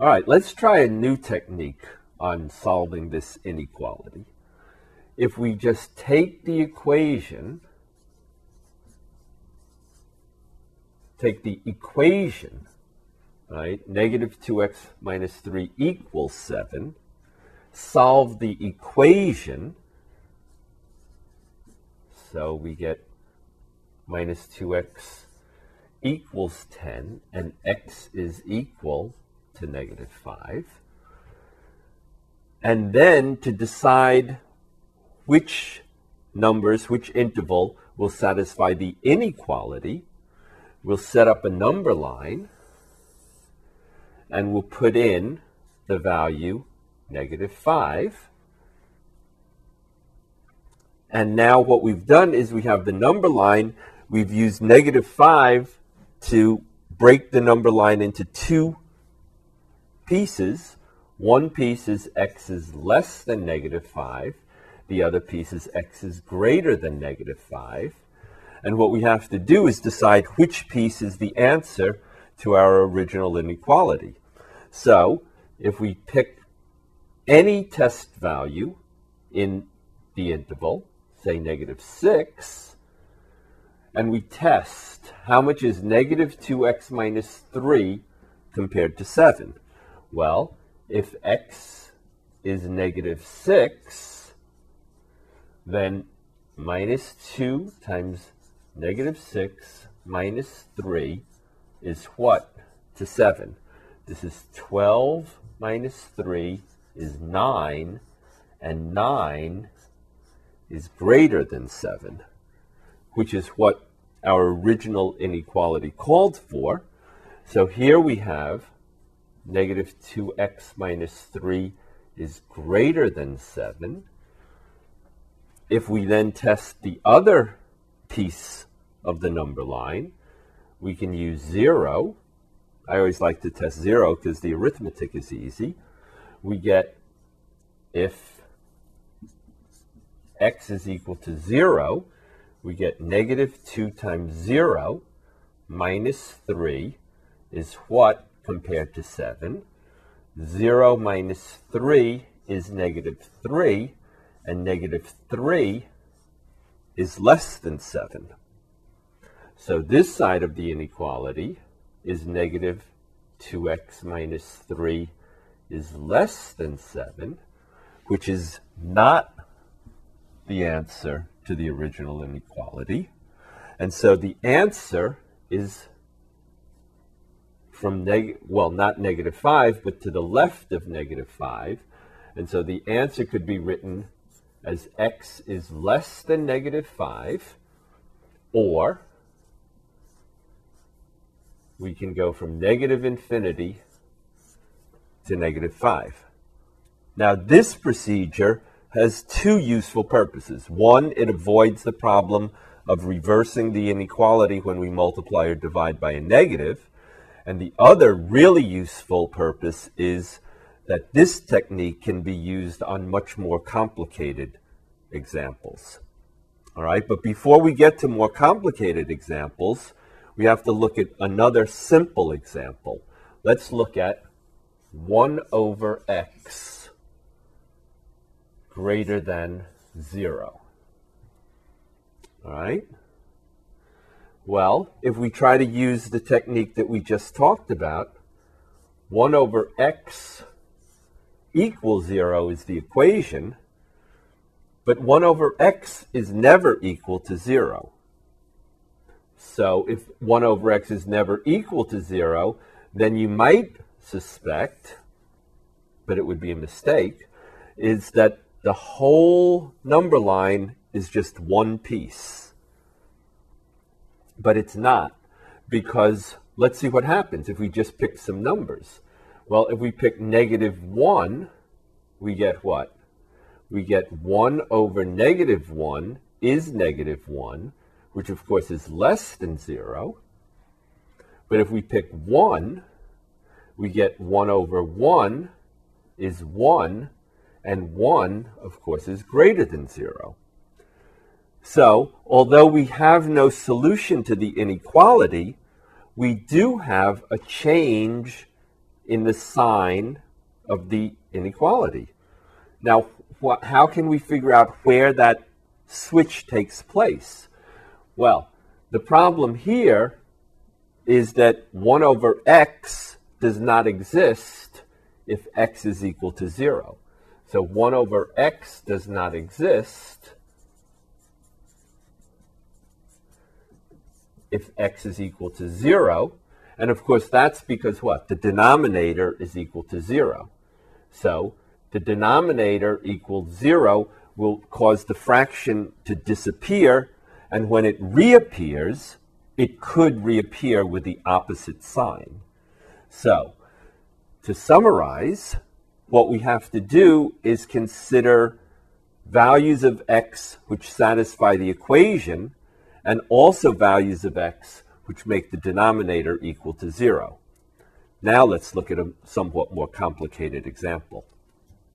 All right, let's try a new technique on solving this inequality. If we just take the equation, take the equation, right, negative 2x minus 3 equals 7, solve the equation, so we get minus 2x equals 10, and x is equal to negative 5. And then to decide which numbers, which interval will satisfy the inequality, we'll set up a number line and we'll put in the value negative 5. And now what we've done is we have the number line. We've used negative 5 to break the number line into two pieces. One piece is x is less than negative 5. The other piece is x is greater than negative 5. And what we have to do is decide which piece is the answer to our original inequality. So if we pick any test value in the interval, say negative 6, and we test how much is negative 2x minus 3 compared to 7. Well, if x is negative 6, then minus 2 times negative 6 minus 3 is what to 7? This is 12 minus 3 is 9, and 9 is greater than 7, which is what our original inequality called for. So here we have negative 2x minus 3 is greater than 7. If we then test the other piece of the number line, we can use 0. I always like to test 0 because the arithmetic is easy. We get if x is equal to 0, we get negative 2 times 0 minus 3 is what compared to 7. 0 minus 3 is negative 3, and negative 3 is less than 7. So this side of the inequality is negative 2x minus 3 is less than 7, which is not the answer to the original inequality. And so the answer is from well, not negative 5, but to the left of negative 5. And so the answer could be written as x is less than negative 5, or we can go from negative infinity to negative 5. Now, this procedure has two useful purposes. One, it avoids the problem of reversing the inequality when we multiply or divide by a negative. And the other really useful purpose is that this technique can be used on much more complicated examples. All right, but before we get to more complicated examples, we have to look at another simple example. Let's look at 1 over x greater than 0. All right? Well, if we try to use the technique that we just talked about, 1 over x equals 0 is the equation, but 1 over x is never equal to 0. So if 1 over x is never equal to 0, then you might suspect, but it would be a mistake, is that the whole number line is just one piece but it's not because let's see what happens if we just pick some numbers. Well, if we pick negative 1, we get what? We get 1 over negative 1 is negative 1, which of course is less than 0. But if we pick 1, we get 1 over 1 is 1, and 1, of course, is greater than 0. So, although we have no solution to the inequality, we do have a change in the sign of the inequality. Now, what, how can we figure out where that switch takes place? Well, the problem here is that 1 over x does not exist if x is equal to 0. So 1 over x does not exist if x is equal to 0. And of course, that's because what? The denominator is equal to 0. So the denominator equals 0 will cause the fraction to disappear. And when it reappears, it could reappear with the opposite sign. So to summarize, what we have to do is consider values of x which satisfy the equation and also values of x which make the denominator equal to 0. Now let's look at a somewhat more complicated example.